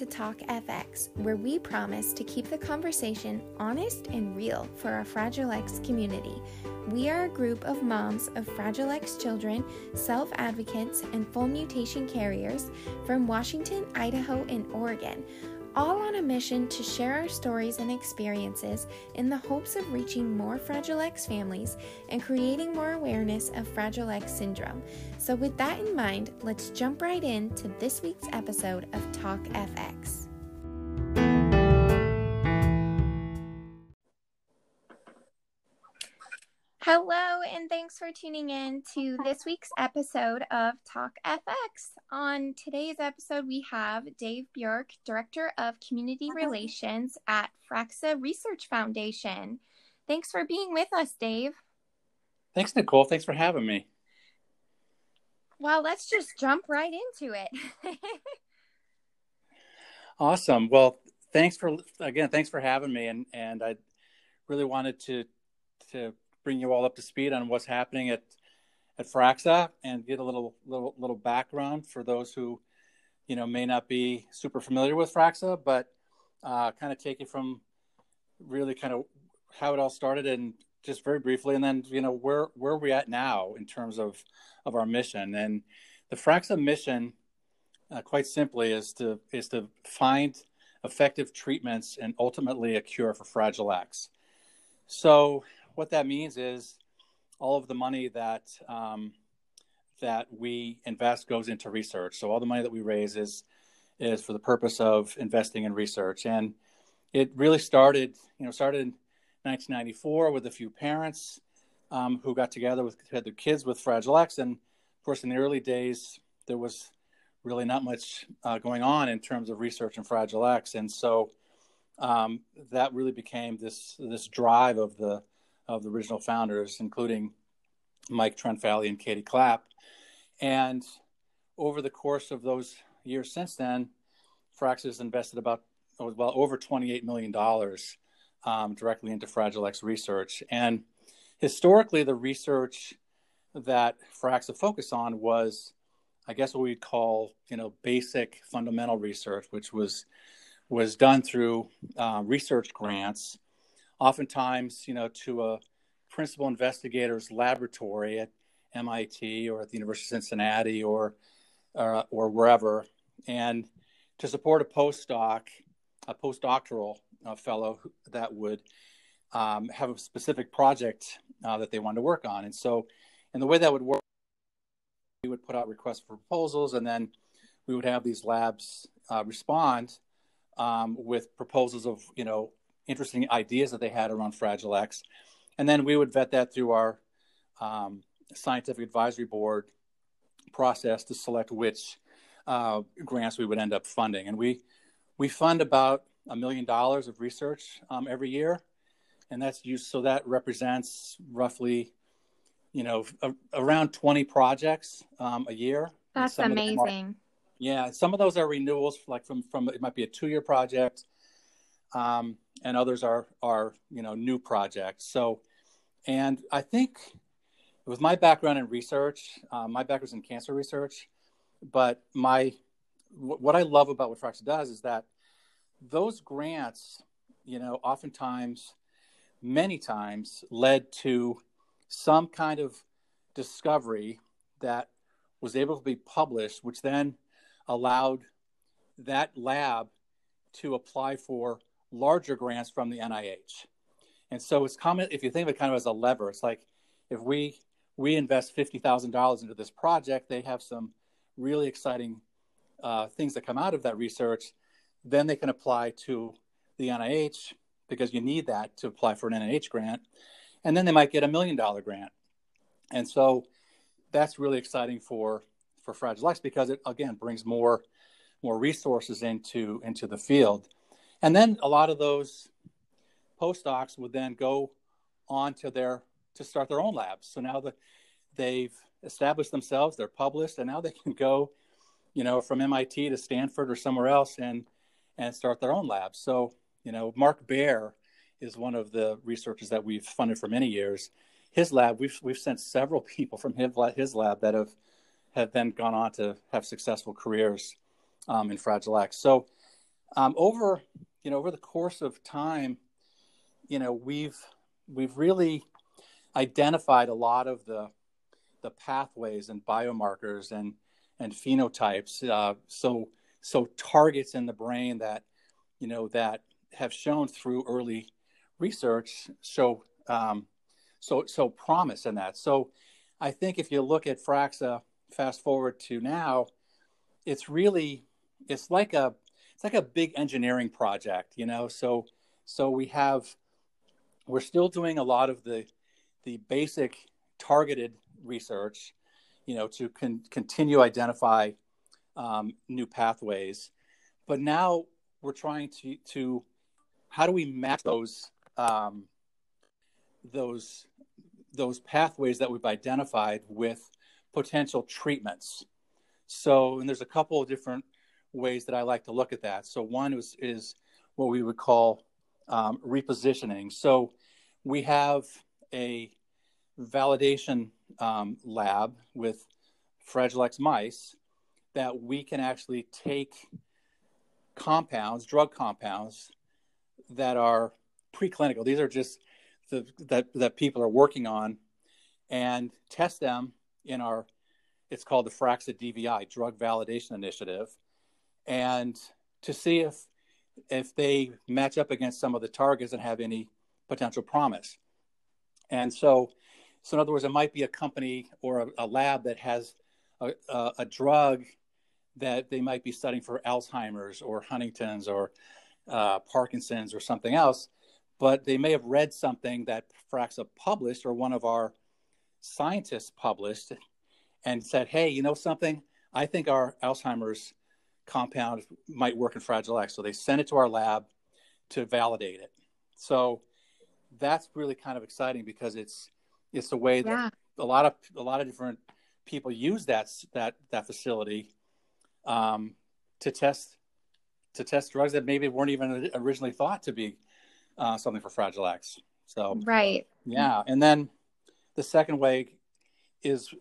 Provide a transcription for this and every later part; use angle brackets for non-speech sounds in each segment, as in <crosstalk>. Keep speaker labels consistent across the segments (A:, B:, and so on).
A: to Talk FX, where we promise to keep the conversation honest and real for our Fragile X community. We are a group of moms of Fragile X children, self advocates, and full mutation carriers from Washington, Idaho, and Oregon all on a mission to share our stories and experiences in the hopes of reaching more Fragile X families and creating more awareness of Fragile X syndrome. So, with that in mind, let's jump right into this week's episode of Talk FX. Hello, and thanks for tuning in to this week's episode of Talk FX. On today's episode, we have Dave Bjork, Director of Community Relations at Fraxa Research Foundation. Thanks for being with us, Dave.
B: Thanks, Nicole. Thanks for having me.
A: Well, let's just jump right into it. <laughs>
B: awesome. Well, thanks for again, thanks for having me, and and I really wanted to to bring you all up to speed on what's happening at at Fraxa and get a little little little background for those who you know may not be super familiar with Fraxa, but uh, kind of take it from really kind of how it all started and just very briefly, and then you know where where we at now in terms of of our mission and the Fraxa mission, uh, quite simply, is to is to find effective treatments and ultimately a cure for Fragile X. So what that means is all of the money that um, that we invest goes into research. So all the money that we raise is is for the purpose of investing in research, and it really started, you know, started in 1994 with a few parents um, who got together with had their kids with Fragile X, and of course, in the early days, there was really not much uh, going on in terms of research in Fragile X, and so um, that really became this this drive of the of the original founders, including Mike Tranfaglia and Katie Clapp. And over the course of those years since then, Fraxa has invested about well over $28 million um, directly into Fragile X research. And historically, the research that Fraxa focused on was, I guess, what we'd call you know basic fundamental research, which was was done through uh, research grants oftentimes, you know, to a principal investigator's laboratory at MIT or at the University of Cincinnati or uh, or wherever, and to support a postdoc, a postdoctoral uh, fellow that would um, have a specific project uh, that they wanted to work on. And so, and the way that would work, we would put out requests for proposals, and then we would have these labs uh, respond um, with proposals of you know interesting ideas that they had around Fragile X. And then we would vet that through our um, scientific advisory board process to select which uh, grants we would end up funding. And we, we fund about a million dollars of research um, every year. And that's used, so that represents roughly, you know, a, around 20 projects um, a year.
A: That's amazing.
B: Yeah, some of those are renewals, like from from it might be a two year project, um, and others are are you know new projects. So, and I think with my background in research, uh, my background in cancer research, but my what I love about what Fraxa does is that those grants, you know, oftentimes, many times, led to some kind of discovery that was able to be published, which then allowed that lab to apply for larger grants from the NIH. And so it's common if you think of it kind of as a lever. It's like if we we invest fifty thousand dollars into this project, they have some really exciting uh, things that come out of that research. Then they can apply to the NIH because you need that to apply for an NIH grant, and then they might get a million dollar grant. And so that's really exciting for for Fragile X because it again brings more more resources into into the field. And then a lot of those postdocs would then go on to their to start their own labs. So now that they've established themselves, they're published, and now they can go, you know, from MIT to Stanford or somewhere else and and start their own labs. So you know, Mark Bear is one of the researchers that we've funded for many years. His lab, we've we've sent several <laughs> people from his, his lab that have have then gone on to have successful careers um, in Fragile X. So Um, over you know over the course of time, you know we've we've really identified a lot of the the pathways and biomarkers and and phenotypes. Uh, so so targets in the brain that you know that have shown through early research show um, so so promise in that. So I think if you look at Fraxa, fast forward to now, it's really it's like a it's like a big engineering project, you know. So so we have we're still doing a lot of the the basic targeted research, you know, to con- continue identify um, new pathways, but now we're trying to to how do we match those um, those those pathways that we've identified with potential treatments. So, and there's a couple of different ways that I like to look at that. So, one is is what we would call um, repositioning. So, we have a validation um, lab with Fragile X mice that we can actually take compounds, drug compounds that are preclinical. These are just the, that that people are working on, and test them in our. It's called the Fraxa DVI Drug Validation Initiative, and to see if if they match up against some of the targets and have any potential promise. And so, so in other words, it might be a company or a, a lab that has a, a, a, drug that they might be studying for Alzheimer's or Huntington's or uh, Parkinson's or something else, but they may have read something that Fraxa published or one of our scientists published and said, hey, you know something? I think our Alzheimer's compound might work in Fragile X. So they sent it to our lab to validate it. So that's really kind of exciting because it's it's a way that yeah. a lot of a lot of different people use that that that facility um, to test to test drugs that maybe weren't even originally thought to be uh, something for Fragile X. So
A: right,
B: yeah, and then the second way is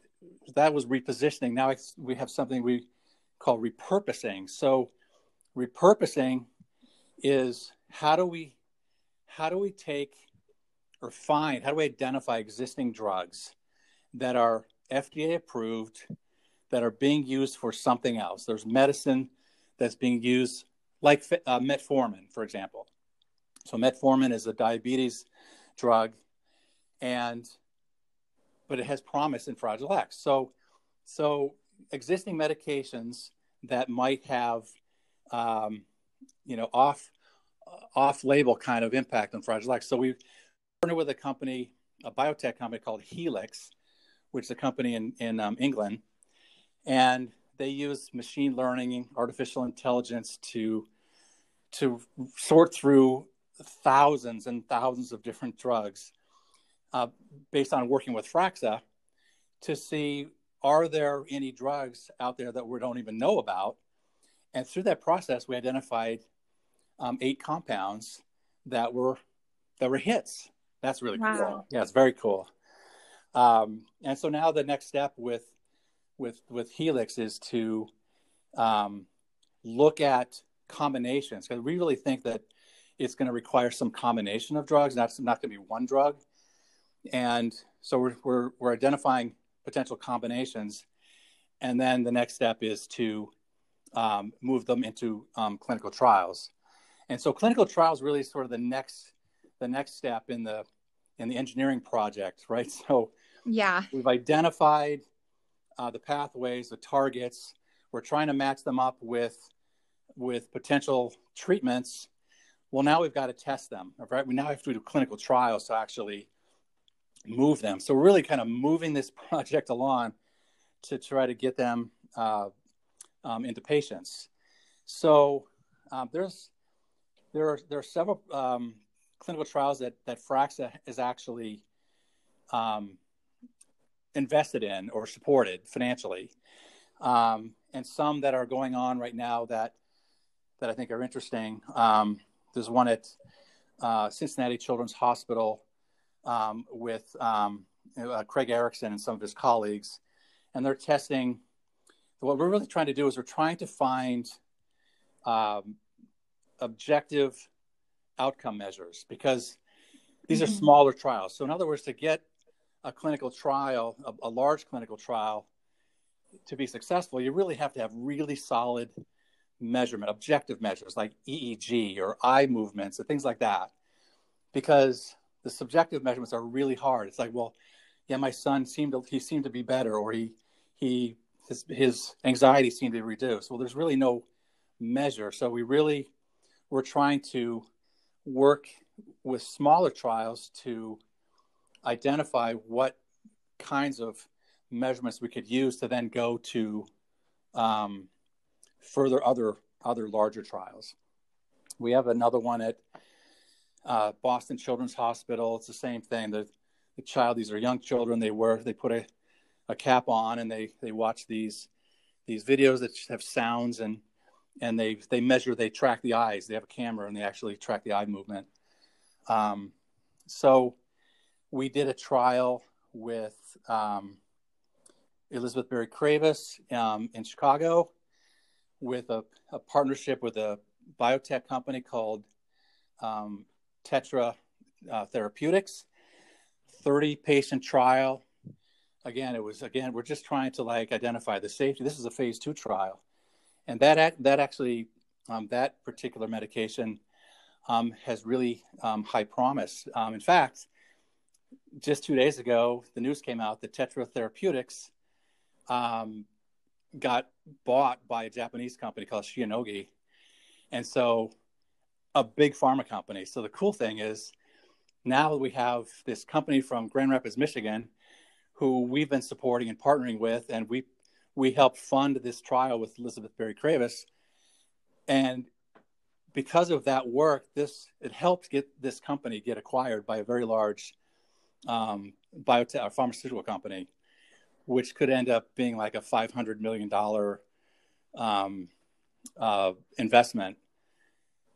B: that was repositioning. Now we have something we call repurposing. So repurposing is how do we how do we take or find how do we identify existing drugs that are FDA approved that are being used for something else? There's medicine that's being used like uh, metformin, for example. So metformin is a diabetes drug, and but it has promise in Fragile X. So, so existing medications that might have, um, you know, off off label kind of impact on Fragile X. So we partnered with a company, a biotech company called Healx, which is a company in in um, England, and they use machine learning, artificial intelligence to to sort through thousands and thousands of different drugs uh, based on working with Fraxa to see are there any drugs out there that we don't even know about. And through that process, we identified um, eight compounds that were that were hits. That's really wow. cool. Yeah, it's very cool. Um, and so now the next step with with with Healx is to um, look at combinations because we really think that it's going to require some combination of drugs. That's not going to be one drug. And so we're, we're, we're identifying potential combinations. And then the next step is to um, move them into um, clinical trials. And so clinical trials really sort of the next the next step in the in the engineering project, right? <laughs> So
A: yeah,
B: we've identified uh, the pathways, the targets. We're trying to match them up with with potential treatments. Well, now we've got to test them, right? We now have to do clinical trials to actually move them. So really kind of moving this <laughs> project along to try to get them uh, um, into patients. So um, there's there are there are several um, clinical trials that that Fraxa is actually um, invested in or supported financially, um, and some that are going on right now that that I think are interesting. Um, there's one at uh, Cincinnati Children's Hospital um, with um, uh, Craig Erickson and some of his colleagues, and they're testing. What we're really trying to do is we're trying to find um, objective outcome measures because these
A: Mm-hmm.
B: are smaller trials. So, in other words, to get a clinical trial, a, a large clinical trial, to be successful, you really have to have really solid measurement, objective measures like EEG or eye movements and things like that. Because the subjective measurements are really hard. It's like, well, yeah, my son seemed to he seemed to be better, or he he his his anxiety seemed to reduce. Well, there's really no measure. So we really we're trying to work with smaller trials to identify what kinds of measurements we could use to then go to um, further other other larger trials. We have another one at uh, Boston Children's Hospital. It's the same thing. The, the child, these are young children. They wear they put a, a cap on and they they watch these these videos that have sounds and and they they measure they track the eyes. They have a camera and they actually track the eye movement. Um, so we did a trial with um, Elizabeth Berry Kravis um, in Chicago with a, a, partnership with a biotech company called um, Tetra uh, Therapeutics. 30 patient trial. Again, it was again we're just trying to like identify the safety. This is a phase two trial, and that that actually um, that particular medication um, has really um, high promise. Um, in fact, just two days ago, the news came out that Tetra Therapeutics um, got bought by a Japanese company called Shionogi, and so a big pharma company. So the cool thing is now we have this company from Grand Rapids, Michigan, who we've been supporting and partnering with, and we we helped fund this trial with Elizabeth Berry Kravis, and because of that work, this it helped get this company get acquired by a very large um, biotech or pharmaceutical company, which could end up being like a five hundred million dollar um, uh, investment.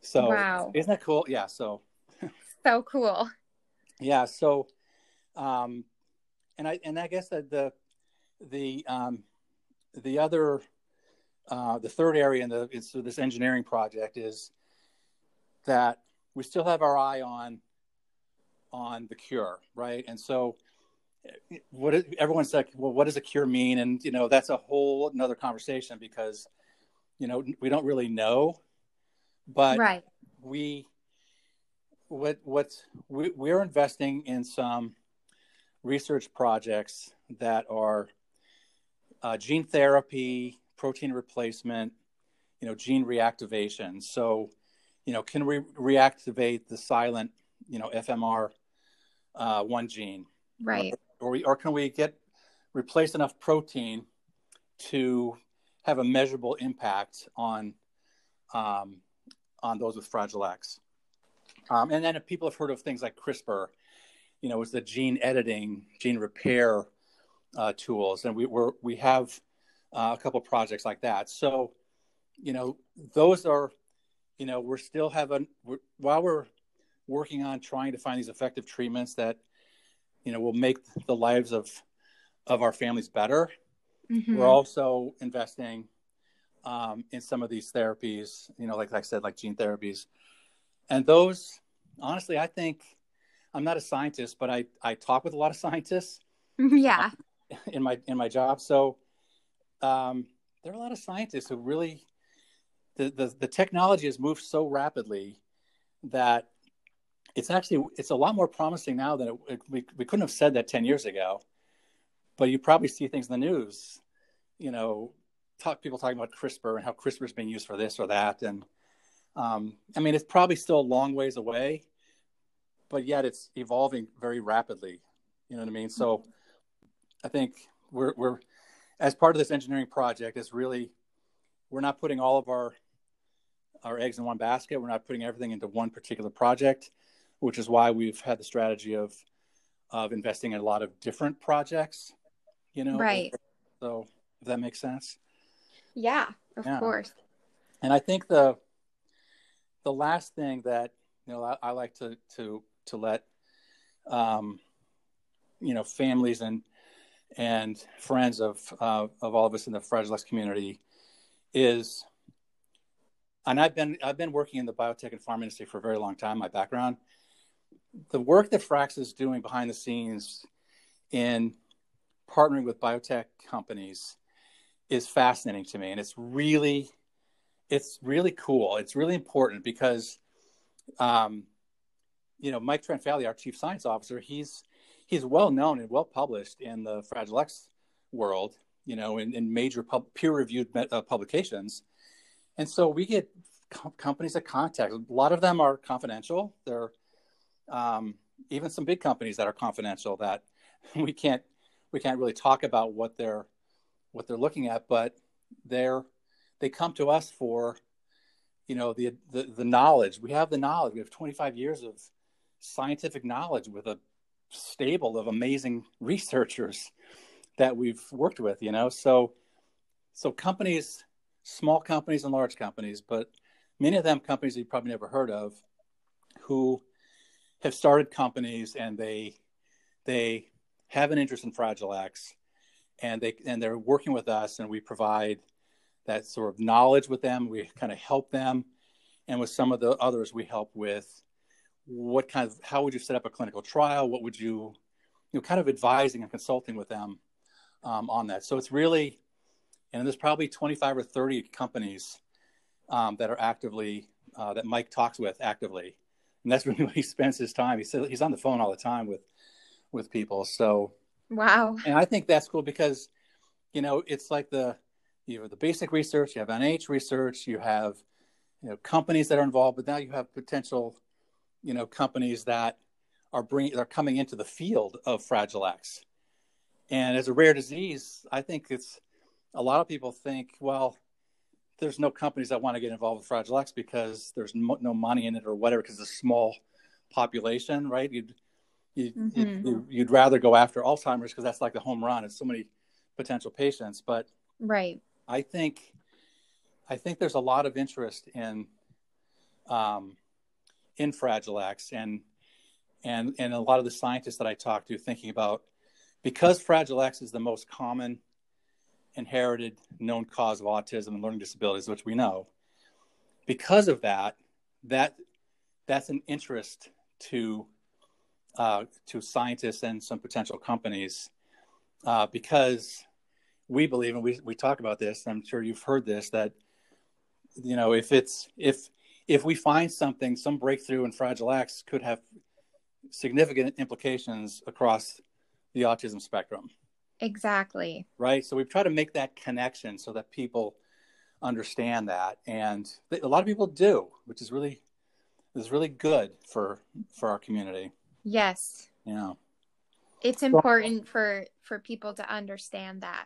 B: So
A: wow.
B: isn't that cool? Yeah. So
A: so cool.
B: Yeah. So, um, and I and I guess that the the um, the other uh, the third area in the so this engineering project is that we still have our eye on on the cure, right? And so, what is, everyone's like, well, what does a cure mean? And you know, that's a whole another conversation because you know we don't really know, but
A: right.
B: we what what's we, we're investing in some research projects that are uh, gene therapy, protein replacement, you know, gene reactivation. So, you know, can we reactivate the silent, you know, FMR uh, one gene,
A: right?
B: Or, or, we, or can we get replace enough protein to have a measurable impact on um, on those with Fragile X? Um, and then if people have heard of things like CRISPR, you know, it's the gene editing, gene repair uh, tools, and we we're, we have uh, a couple projects like that. So, you know, those are, you know, we're still having we're, while we're working on trying to find these effective treatments that, you know, will make the lives of of our families better.
A: Mm-hmm.
B: We're also investing um, in some of these therapies, you know, like, like I said, like gene therapies. And those honestly i think i'm not a scientist but i i talk with a lot of scientists. <laughs>
A: Yeah.
B: In my in my job. So um, there are a lot of scientists who really the, the the technology has moved so rapidly that it's actually it's a lot more promising now than it, it, we, we couldn't have said that 10 years ago. But you probably see things in the news you know talk people talking about crispr and how crispr is being used for this or that and um, I mean, it's probably still a long ways away, but yet it's evolving very rapidly. You know what I mean? So I think we're, we're as part of this engineering project is really we're not putting all of our our eggs in one basket. We're not putting everything into one particular project, which is why we've had the strategy of of investing in a lot of different projects. You know,
A: right?
B: So if that makes sense.
A: Yeah, of yeah. course.
B: And I think the the last thing that you know I, I like to to to let um, you know families and and friends of uh, of all of us in the Fragile X community is and I've been I've been working in the biotech and farm industry for a very long time. My background, the work that Frax is doing behind the scenes in partnering with biotech companies is fascinating to me, and it's really it's really cool. It's really important because, um, you know, Mike Tranfaglia, our chief science officer, he's he's well known and well published in the Fragile X world, you know, in, in major pub, peer-reviewed uh, publications. And so we get co- companies that contact. A lot of them are confidential. They're um, even some big companies that are confidential that <laughs> we can't we can't really talk about what they're what they're looking at, but they're they come to us for you know the, the the knowledge. We have the knowledge. We have 25 years of scientific knowledge with a stable of amazing <laughs> researchers that we've worked with, you know. So so companies, small companies and large companies, but many of them companies you've probably never heard of who have started companies and they they have an interest in fragile x and they and they're working with us and we provide that sort of knowledge with them. We kind of help them. And with some of the others we help with what kind of how would you set up a clinical trial? What would you you know kind of advising and consulting with them um, on that. So it's really and there's probably 25 or 30 companies um, that are actively uh, that mike talks with actively. And that's <laughs> really what he spends his time. He said he's on the phone all the time with with people. So
A: wow.
B: And i think that's cool because you know it's like the you have the basic research you have nih research you have you know companies that are involved but now you have potential you know companies that are bringing are coming into the field of fragile x. And as a rare disease i think it's a lot of people think well there's no companies that want to get involved with fragile x because there's no money in it or whatever because it's a small population right? You'd you'd, mm-hmm. you'd, you'd rather go after alzheimer's because that's like the home run it's so many potential patients but
A: right
B: i think i think there's a lot of interest in um, in Fragile X and and and a lot of the scientists that I talk to thinking about because Fragile X is the most common inherited known cause of autism and learning disabilities, which we know. Because of that, that that's an interest to uh, to scientists and some potential companies uh, because we believe, and we we talk about this. I'm sure you've heard this that you know if it's if if we find something, some breakthrough in Fragile X could have significant implications across the autism spectrum.
A: Exactly.
B: Right. So we try to make that connection so that people understand that, and a lot of people do, which is really is really good for for our community.
A: Yes.
B: Yeah.
A: It's important for for people to understand that.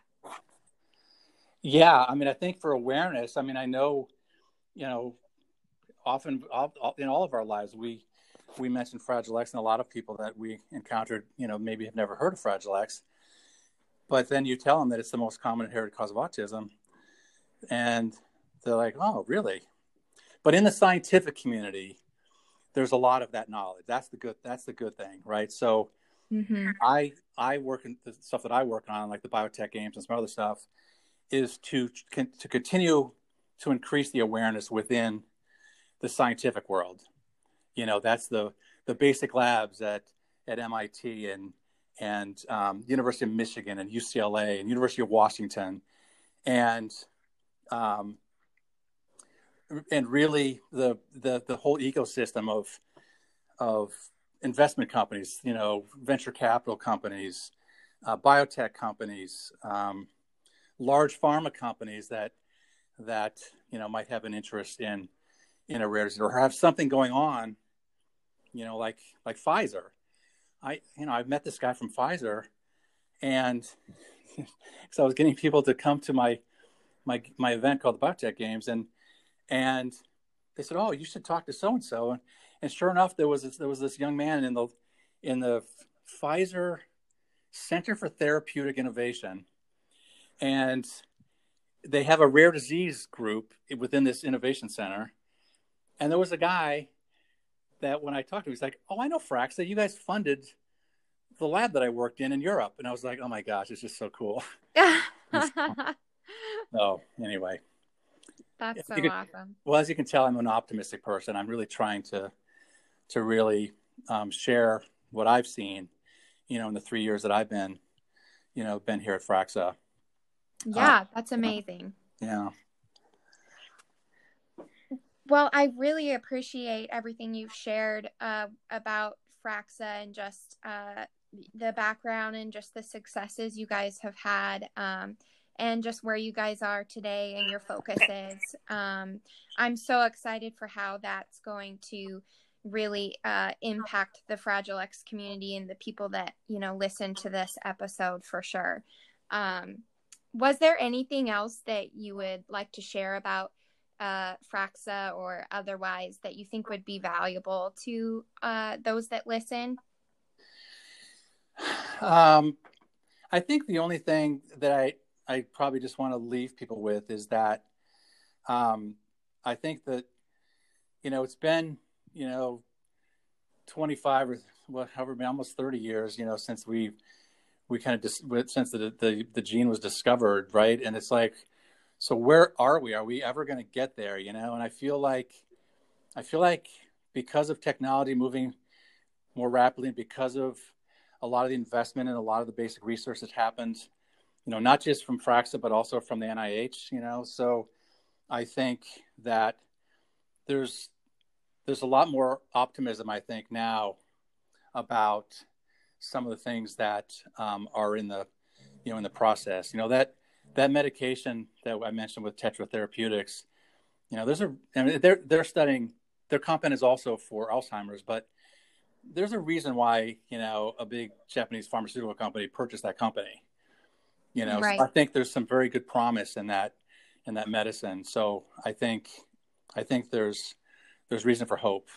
B: Yeah, I mean, I think for awareness, I mean, I know, you know, often in all of our lives we we mention fragile x and a lot of people that we encountered you know maybe have never heard of fragile x but then you tell them that it's the most common inherited cause of autism and they're like oh really but in the scientific community there's a lot of that knowledge that's the good that's the good thing right so mm-hmm. i i work in the stuff that i work on like the biotech games and some other stuff is to to continue to increase the awareness within the scientific world. You know, that's the the basic labs at at MIT and and um, University of Michigan and UCLA and University of Washington, and um, and really the, the the whole ecosystem of of investment companies, you know, venture capital companies, uh, biotech companies, um, large pharma companies that that you know might have an interest in in a rare disease or have something going on, you know, like like Pfizer. I you know I've met this guy from Pfizer, and <laughs> so I was getting people to come to my my my event called the Biotech Games, and and they said, "Oh, you should talk to so and so," and sure enough, there was this, there was this young man in the in the Pfizer Center for Therapeutic Innovation, and they have a rare disease group within this innovation center and there was a guy that when I talked to him, he's like, "Oh, I know Fraxa. You guys funded the lab that I worked in in Europe." And I was like, "Oh my gosh, it's just so cool." <laughs> <laughs> oh, anyway.
A: That's so
B: can,
A: awesome.
B: Well, as you can tell, I'm an optimistic person. I'm really trying to to really um, share what I've seen, you know, in the three years that I've been, you know, been here at Fraxa.
A: Yeah, uh, that's amazing.
B: Yeah.
A: Well, I really appreciate everything you've shared uh, about Fraxa and just uh, the background and just the successes you guys have had. Um, and just where you guys are today and your focus is. Um, I'm so excited for how that's going to really uh, impact the Fragile X community and the people that you know listen to this episode for sure. Um, was there anything else that you would like to share about uh, Fraxa or otherwise that you think would be valuable to uh, those that listen?
B: Um, I think the only thing that I I probably just want to leave people with is that um, I think that you know it's been you know 25 or well, however almost 30 years you know since we we kind of just since the, the the gene was discovered right? And it's like so where are we? Are we ever going to get there you know? And i feel like i feel like because of technology moving more rapidly and because of a lot of the investment and a lot of the basic research that happened you know, not just from Fraxa, but also from the NIH, you know. So I think that there's there's a lot more optimism, I think, now about some of the things that um, are in the you know in the process. You know that that medication that I mentioned with Tetra Therapeutics, you know, there's a I mean, they're they're studying their compound is also for Alzheimer's, but there's a reason why you know a big Japanese pharmaceutical company purchased that company you know right. so i think there's some very good promise in that in that medicine. So i think i think there's there's reason for hope.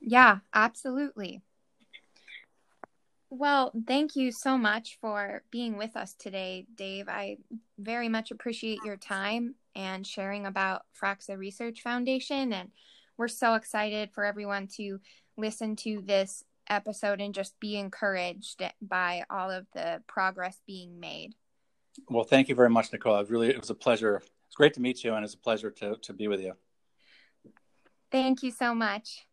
A: Yeah absolutely. Well thank you so much for being with us today dave. I very much appreciate your time and sharing about fraxa research foundation and we're so excited for everyone to listen to this episode and just be encouraged by all of the progress being made.
B: Well, thank you very much, Nicole. It really it was a pleasure. It's great to meet you, and it's a pleasure to to be with you.
A: Thank you so much.